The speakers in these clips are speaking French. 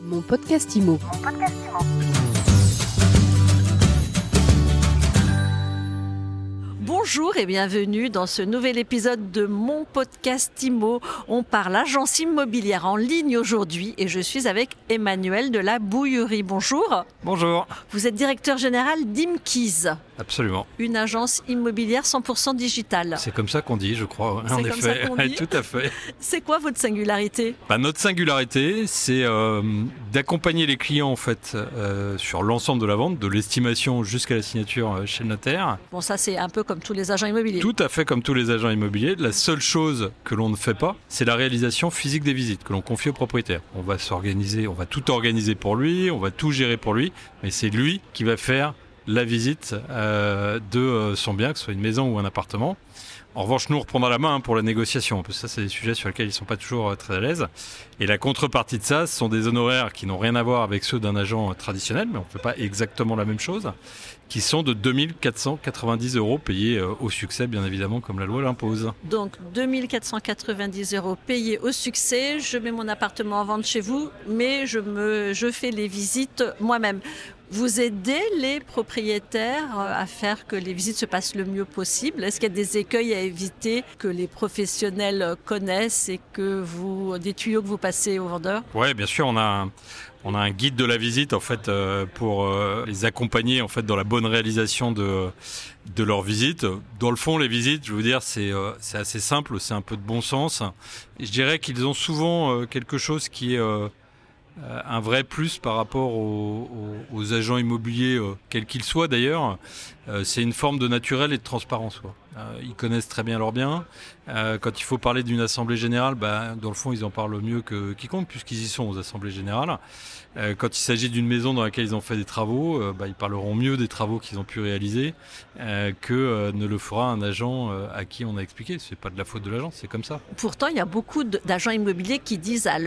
Mon podcast IMO. Bonjour et bienvenue dans ce nouvel épisode de mon podcast IMO. On parle agence immobilière en ligne aujourd'hui et je suis avec Emmanuel de la Bouillerie. Bonjour. Bonjour. Vous êtes directeur général d'Imkeys, Absolument. une agence immobilière 100% digitale. C'est comme ça qu'on dit, je crois. C'est en comme ça effet, qu'on dit tout à fait. C'est quoi votre singularité? Bah, notre singularité, c'est euh, d'accompagner les clients en fait euh, sur l'ensemble de la vente, de l'estimation jusqu'à la signature euh, chez le notaire. Bon, ça c'est un peu comme tous les agents immobiliers. Tout à fait comme tous les agents immobiliers. La seule chose que l'on ne fait pas, c'est la réalisation physique des visites que l'on confie au propriétaire. On va s'organiser, on va tout organiser pour lui, on va tout gérer pour lui, mais c'est lui qui va faire la visite euh, de euh, son bien, que ce soit une maison ou un appartement. En revanche, nous reprendra la main hein, pour la négociation, parce que ça, c'est des sujets sur lesquels ils ne sont pas toujours euh, très à l'aise. Et la contrepartie de ça, ce sont des honoraires qui n'ont rien à voir avec ceux d'un agent euh, traditionnel, mais on ne fait pas exactement la même chose, qui sont de 2490 euros payés euh, au succès, bien évidemment, comme la loi l'impose. Donc 2490 euros payés au succès. Je mets mon appartement en vente chez vous, mais je, je fais les visites moi-même. Vous aidez les propriétaires à faire que les visites se passent le mieux possible? Est-ce qu'il y a des écueils à éviter que les professionnels connaissent et que vous, des tuyaux que vous passez aux vendeurs Ouais, bien sûr, on a un, on a un guide de la visite en fait euh, pour euh, les accompagner en fait dans la bonne réalisation de de leur visite. Dans le fond, les visites, je veux dire, c'est euh, c'est assez simple, c'est un peu de bon sens. Et je dirais qu'ils ont souvent quelque chose qui est un vrai plus par rapport aux, agents immobiliers, quels qu'ils soient d'ailleurs. Euh, c'est une forme de naturel et de transparence. Euh, ils connaissent très bien leurs biens. Euh, quand il faut parler d'une assemblée générale, bah, dans le fond, ils en parlent mieux que quiconque puisqu'ils y sont aux assemblées générales. Quand il s'agit d'une maison dans laquelle ils ont fait des travaux, bah, ils parleront mieux des travaux qu'ils ont pu réaliser que ne le fera un agent à qui on a expliqué. C'est pas de la faute de l'agent, c'est comme ça. Pourtant, il y a beaucoup d'agents immobiliers qui disent à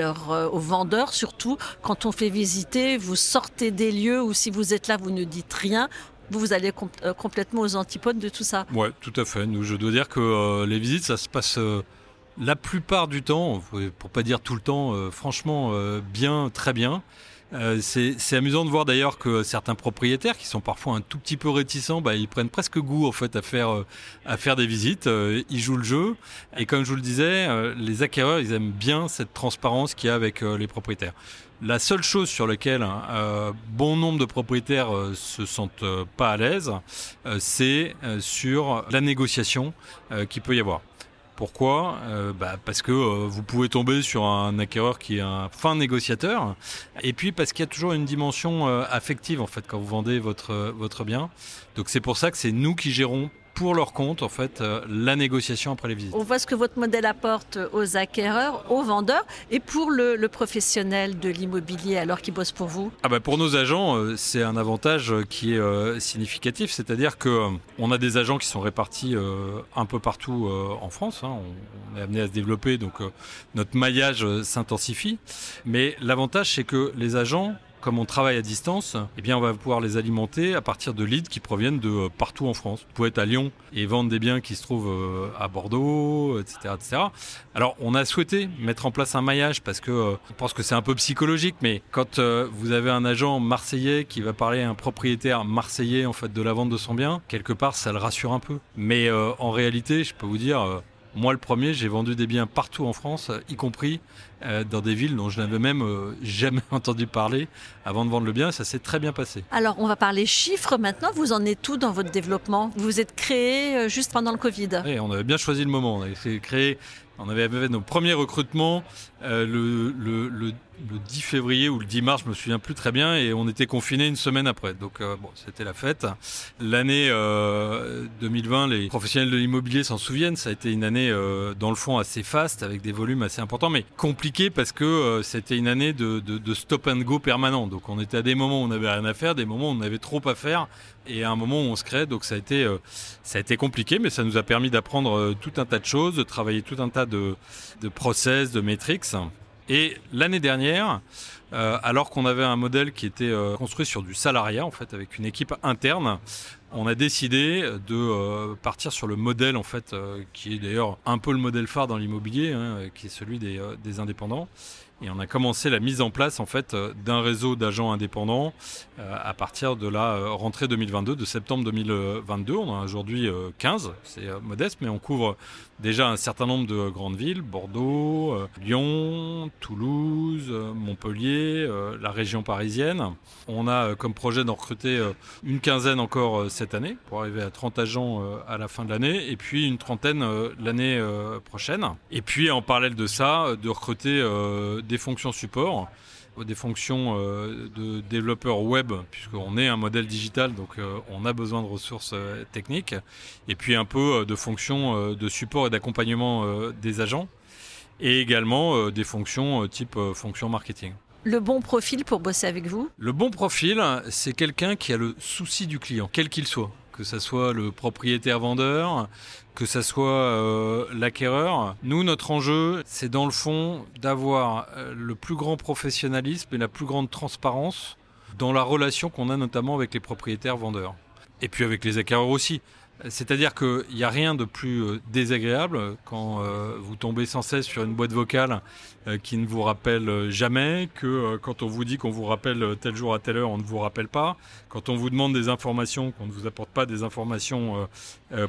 aux vendeurs, surtout quand on fait visiter, vous sortez des lieux ou si vous êtes là, vous ne dites rien. Vous, vous allez euh, complètement aux antipodes de tout ça. Ouais, tout à fait. Nous, je dois dire que euh, les visites, ça se passe euh, la plupart du temps, pour pas dire tout le temps, franchement bien, très bien. Euh, c'est amusant de voir d'ailleurs que certains propriétaires qui sont parfois un tout petit peu réticents, bah, ils prennent presque goût en fait à faire euh, à faire des visites. Euh, ils jouent le jeu et comme je vous le disais, euh, les acquéreurs ils aiment bien cette transparence qu'il y a avec les propriétaires. La seule chose sur laquelle hein, bon nombre de propriétaires euh, se sentent pas à l'aise, c'est sur la négociation qu'il peut y avoir. Pourquoi? Euh, bah, Parce que euh, vous pouvez tomber sur un acquéreur qui est un fin négociateur, et puis parce qu'il y a toujours une dimension euh, affective en fait quand vous vendez votre votre bien. Donc c'est pour ça que c'est nous qui gérons pour leur compte en fait euh, la négociation après les visites. On voit ce que votre modèle apporte aux acquéreurs, aux vendeurs et pour le, le professionnel de l'immobilier alors qui bosse pour vous. Ah bah pour nos agents, euh, c'est un avantage qui est euh, significatif, c'est-à-dire que on a des agents qui sont répartis un peu partout en France. hein. On, est amené à se développer, donc notre maillage s'intensifie. Mais l'avantage, c'est que les agents comme on travaille à distance, eh bien on va pouvoir les alimenter à partir de leads qui proviennent de euh, partout en France. Vous pouvez être à Lyon et vendre des biens qui se trouvent euh, à Bordeaux, etc., etc. Alors on a souhaité mettre en place un maillage parce que euh, on pense que c'est un peu psychologique, mais quand euh, vous avez un agent marseillais qui va parler à un propriétaire marseillais en fait de la vente de son bien, quelque part ça le rassure un peu. Mais euh, en réalité, je peux vous dire. euh, moi, le premier, j'ai vendu des biens partout en France, y compris euh, dans des villes dont je n'avais même euh, jamais entendu parler avant de vendre le bien. Ça s'est très bien passé. Alors on va parler chiffres maintenant. Vous en êtes tout dans votre développement? Vous êtes créé euh, juste pendant le Covid? Et on avait bien choisi le moment. On avait fait créer, on avait fait nos premiers recrutements euh, le, le, le, le 10 février ou le 10 mars, je me souviens plus très bien, et on était confinés une semaine après. Donc euh, bon, c'était la fête. L'année euh, 2020, les professionnels de l'immobilier s'en souviennent. Ça a été une année dans le fond assez faste, avec des volumes assez importants, mais parce que euh, c'était une année de stop and go permanent. Donc on était à des moments où on n'avait rien à faire, des moments où on avait trop à faire, et à un moment où on se crée. Donc ça a été, euh, ça a été compliqué, mais ça nous a permis d'apprendre euh, tout un tas de choses, de travailler tout un tas de, de process, de métriques. Et l'année dernière, euh, alors qu'on avait un modèle qui était euh, construit sur du salariat, en fait, avec une équipe interne, on a décidé de euh, partir sur le modèle, en fait, qui est d'ailleurs un peu le modèle phare dans l'immobilier, hein, qui est celui des, des indépendants. Et on a commencé la mise en place en fait d'un réseau d'agents indépendants à partir de la rentrée 2022, de septembre 2022. On en a aujourd'hui 15, c'est modeste, mais on couvre déjà un certain nombre de grandes villes, Bordeaux, Lyon, Toulouse, Montpellier, la région parisienne. On a comme projet d'en recruter une quinzaine encore cette année pour arriver à 30 agents à la fin de l'année et puis une trentaine l'année prochaine. Et puis en parallèle de ça, de recruter des fonctions support des fonctions de développeur web, puisqu'on est un modèle digital, donc on a besoin de ressources techniques, et puis un peu de fonctions de support et d'accompagnement des agents, et également des fonctions type fonction marketing. Le bon profil pour bosser avec vous? Le bon profil, c'est quelqu'un qui a le souci du client, quel qu'il soit. Que ce soit le propriétaire vendeur, que ce soit euh, l'acquéreur. Nous, notre enjeu, c'est dans le fond d'avoir euh, le plus grand professionnalisme et la plus grande transparence dans la relation qu'on a notamment avec les propriétaires vendeurs. Et puis avec les acquéreurs aussi. C'est-à-dire qu'il n'y a rien de plus euh, désagréable quand euh, vous tombez sans cesse sur une boîte vocale euh, qui ne vous rappelle jamais, que quand on vous dit qu'on vous rappelle tel jour à telle heure, on ne vous rappelle pas, quand on vous demande des informations, qu'on ne vous apporte pas des informations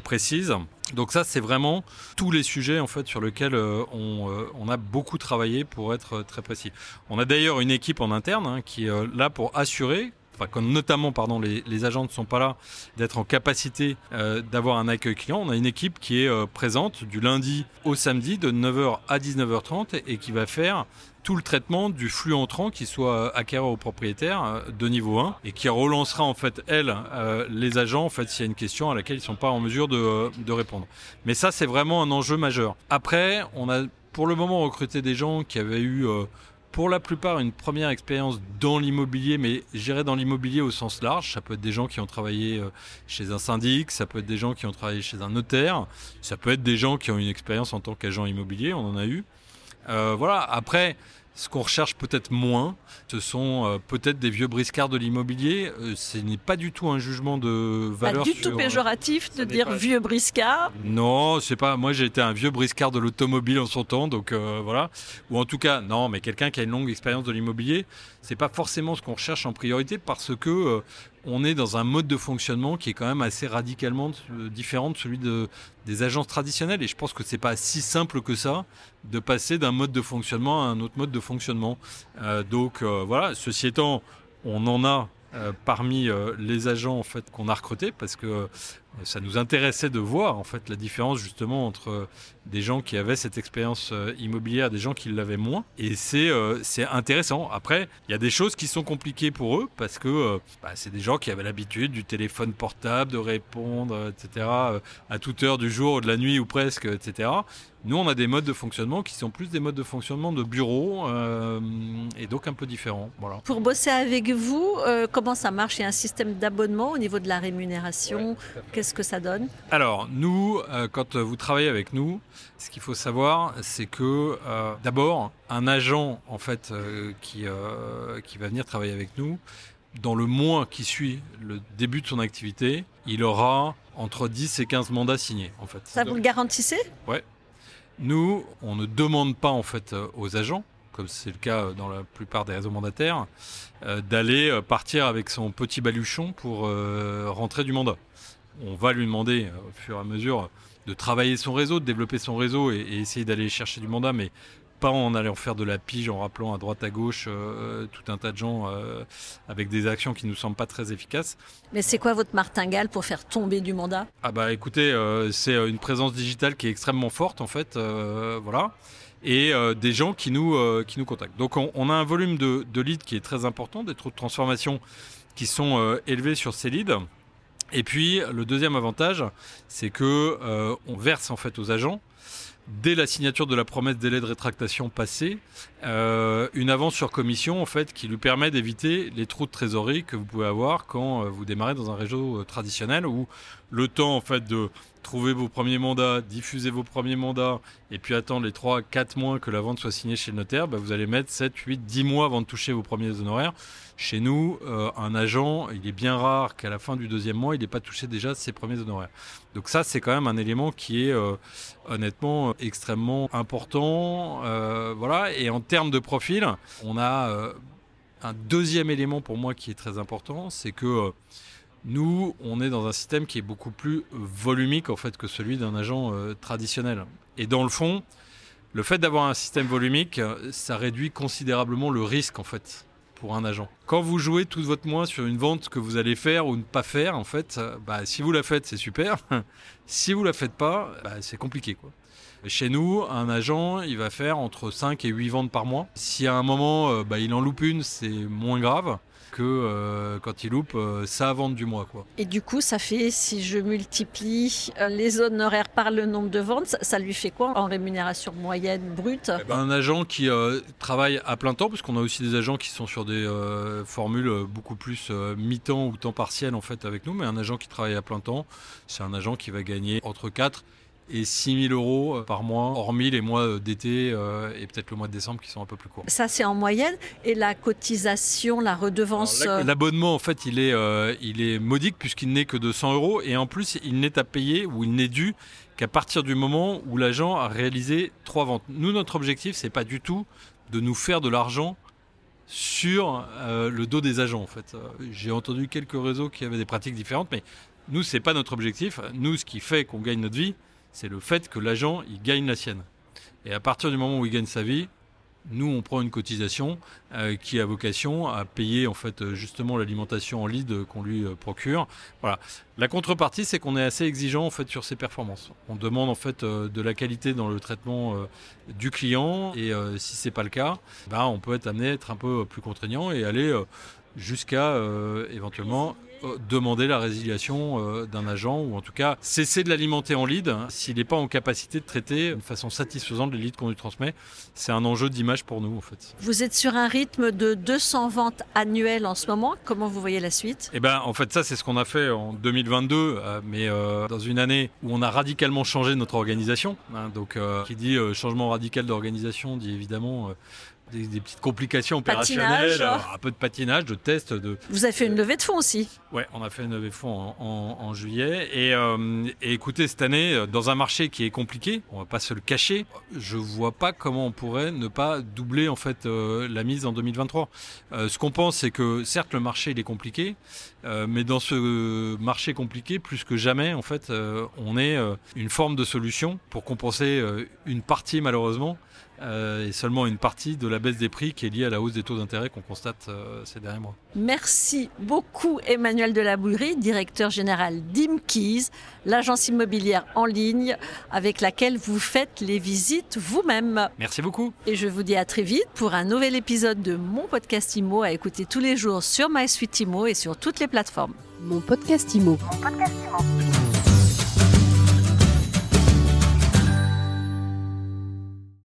précises. Donc ça, c'est vraiment tous les sujets en fait sur lesquels on, a beaucoup travaillé pour être très précis. On a d'ailleurs une équipe en interne hein, qui est là pour assurer quand notamment pardon, les, agents ne sont pas là, d'être en capacité euh, d'avoir un accueil client. On a une équipe qui est euh, présente du lundi au samedi de 9h à 19h30 et qui va faire tout le traitement du flux entrant, qui soit euh, acquéreur ou propriétaire de niveau 1 et qui relancera en fait elle les agents en fait s'il y a une question à laquelle ils ne sont pas en mesure de répondre. Mais ça c'est vraiment un enjeu majeur. Après, on a pour le moment recruté des gens qui avaient eu pour la plupart une première expérience dans l'immobilier, mais gérée dans l'immobilier au sens large. Ça peut être des gens qui ont travaillé euh, chez un syndic, ça peut être des gens qui ont travaillé chez un notaire, ça peut être des gens qui ont une expérience en tant qu'agent immobilier, on en a eu. Euh, voilà, après, ce qu'on recherche peut-être moins, ce sont euh, peut-être des vieux briscards de l'immobilier. Euh, ce n'est pas du tout un jugement de valeur. Pas du tout euh, péjoratif de dire vieux briscard. Non, c'est pas. Moi, j'ai été un vieux briscard de l'automobile en son temps, donc voilà. Ou en tout cas, non, mais quelqu'un qui a une longue expérience de l'immobilier, c'est pas forcément ce qu'on recherche en priorité parce que on est dans un mode de fonctionnement qui est quand même assez radicalement différent de celui de, des agences traditionnelles. Et je pense que c'est pas si simple que ça de passer d'un mode de fonctionnement à un autre mode de fonctionnement. Euh, donc euh, voilà, ceci étant, on en a euh, parmi les agents en fait qu'on a recrutés parce que ça nous intéressait de voir en fait la différence justement entre des gens qui avaient cette expérience euh, immobilière, des gens qui l'avaient moins. Et c'est euh, intéressant. Après, il y a des choses qui sont compliquées pour eux parce que euh, bah, c'est des gens qui avaient l'habitude du téléphone portable, de répondre, etc. à toute heure du jour, de la nuit ou presque, etc. Nous, on a des modes de fonctionnement qui sont plus des modes de fonctionnement de bureau et donc un peu différents. Voilà. Pour bosser avec vous, comment ça marche? Il y a un système d'abonnement au niveau de la rémunération. Qu'est-ce que ça donne? Alors, nous, quand vous travaillez avec nous, ce qu'il faut savoir, c'est que euh, d'abord, un agent en fait euh, qui, euh, qui va venir travailler avec nous, dans le mois qui suit le début de son activité, il aura entre 10 et 15 mandats signés en fait. Ça vous le garantissez? Ouais. Nous, on ne demande pas en fait aux agents, comme c'est le cas dans la plupart des réseaux mandataires, d'aller partir avec son petit baluchon pour rentrer du mandat. On va lui demander au fur et à mesure de travailler son réseau, de développer son réseau et, essayer d'aller chercher du mandat, mais pas en allant faire de la pige, en rappelant à droite à gauche euh, tout un tas de gens euh, avec des actions qui nous semblent pas très efficaces. Mais c'est quoi votre martingale pour faire tomber du mandat? Ah bah écoutez, euh, c'est une présence digitale qui est extrêmement forte en fait, voilà, et des gens qui nous qui nous contactent. Donc on, a un volume de, de leads qui est très important, des trous de transformation qui sont élevés sur ces leads. Et puis le deuxième avantage, c'est que euh, on verse en fait aux agents dès la signature de la promesse délai de rétractation passée, euh, une avance sur commission en fait qui lui permet d'éviter les trous de trésorerie que vous pouvez avoir quand euh, vous démarrez dans un réseau traditionnel où le temps en fait de trouver vos premiers mandats, diffuser vos premiers mandats et puis attendre les 3 4 mois que la vente soit signée chez le notaire, bah, vous allez mettre 7 8 10 mois avant de toucher vos premiers honoraires. Chez nous, euh, un agent, il est bien rare qu'à la fin du deuxième mois, il n'ait pas touché déjà ses premiers honoraires. Donc ça, c'est quand même un élément qui est euh, honnêtement extrêmement important. Euh, voilà. Et en termes de profil, on a un deuxième élément pour moi qui est très important, c'est que nous, on est dans un système qui est beaucoup plus volumique en fait que celui d'un agent traditionnel. Et dans le fond, le fait d'avoir un système volumique, ça réduit considérablement le risque en fait pour un agent. Quand vous jouez tout votre moins sur une vente que vous allez faire ou ne pas faire, en fait, bah, si vous la faites, c'est super. si vous la faites pas, bah, c'est compliqué. Quoi. Chez nous, un agent, il va faire entre 5 et 8 ventes par mois. Si à un moment, euh, bah, il en loupe une, c'est moins grave que euh, quand il loupe euh, sa vente du mois. Quoi. Et du coup, ça fait, si je multiplie euh, les honoraires par le nombre de ventes, ça, lui fait quoi en rémunération moyenne brute? Eh ben, Un agent qui travaille à plein temps, parce qu'on a aussi des agents qui sont sur des formules beaucoup plus mi-temps ou temps partiel en fait avec nous, mais un agent qui travaille à plein temps, c'est un agent qui va gagner entre 4 et 6 000 euros euh, par mois, hormis les mois euh, d'été euh, et peut-être le mois de décembre qui sont un peu plus courts. Ça, c'est en moyenne. Et la cotisation, la redevance L'abonnement, en fait, il est, il est modique puisqu'il n'est que de 100 euros. Et en plus, il n'est à payer ou il n'est dû qu'à partir du moment où l'agent a réalisé trois ventes. Nous, notre objectif, c'est pas du tout de nous faire de l'argent sur le dos des agents en fait. J'ai entendu quelques réseaux qui avaient des pratiques différentes, mais nous c'est pas notre objectif. Nous, ce qui fait qu'on gagne notre vie, c'est le fait que l'agent, il gagne la sienne. Et à partir du moment où il gagne sa vie, nous, on prend une cotisation euh, qui a vocation à payer en fait euh, justement l'alimentation en lead qu'on lui euh, procure. Voilà. La contrepartie, c'est qu'on est assez exigeant en fait sur ses performances. On demande en fait de la qualité dans le traitement du client et si c'est pas le cas, ben, on peut être amené à être un peu plus contraignant et aller jusqu'à éventuellement demander la résiliation euh, d'un agent ou en tout cas cesser de l'alimenter en lead hein, s'il n'est pas en capacité de traiter de façon satisfaisante les leads qu'on lui transmet. C'est un enjeu d'image pour nous en fait. Vous êtes sur un rythme de 200 ventes annuelles en ce moment. Comment vous voyez la suite? Eh ben en fait ça c'est ce qu'on a fait en 2022, euh, mais dans une année où on a radicalement changé notre organisation. Hein. donc qui dit changement radical d'organisation dit évidemment des, petites complications opérationnelles, un peu de patinage, de tests. De... Vous avez fait une levée de fonds aussi Ouais, on a fait une levée de fonds en, juillet. Euh, et, écoutez, cette année, dans un marché qui est compliqué, on va pas se le cacher, je vois pas comment on pourrait ne pas doubler en fait euh, la mise en 2023. Euh, ce qu'on pense, c'est que certes le marché il est compliqué, mais dans ce marché compliqué, plus que jamais, en fait, on est une forme de solution pour compenser une partie malheureusement euh, et seulement une partie de la baisse des prix qui est liée à la hausse des taux d'intérêt qu'on constate euh, ces derniers mois. Merci beaucoup Emmanuel Delabouillerie, directeur général d'Imkeys, l'agence immobilière en ligne avec laquelle vous faites les visites vous-même. Merci beaucoup. Et je vous dis à très vite pour un nouvel épisode de mon podcast IMO à écouter tous les jours sur MySuite IMO et sur toutes les plateformes. Mon podcast IMO. Mon podcast IMO.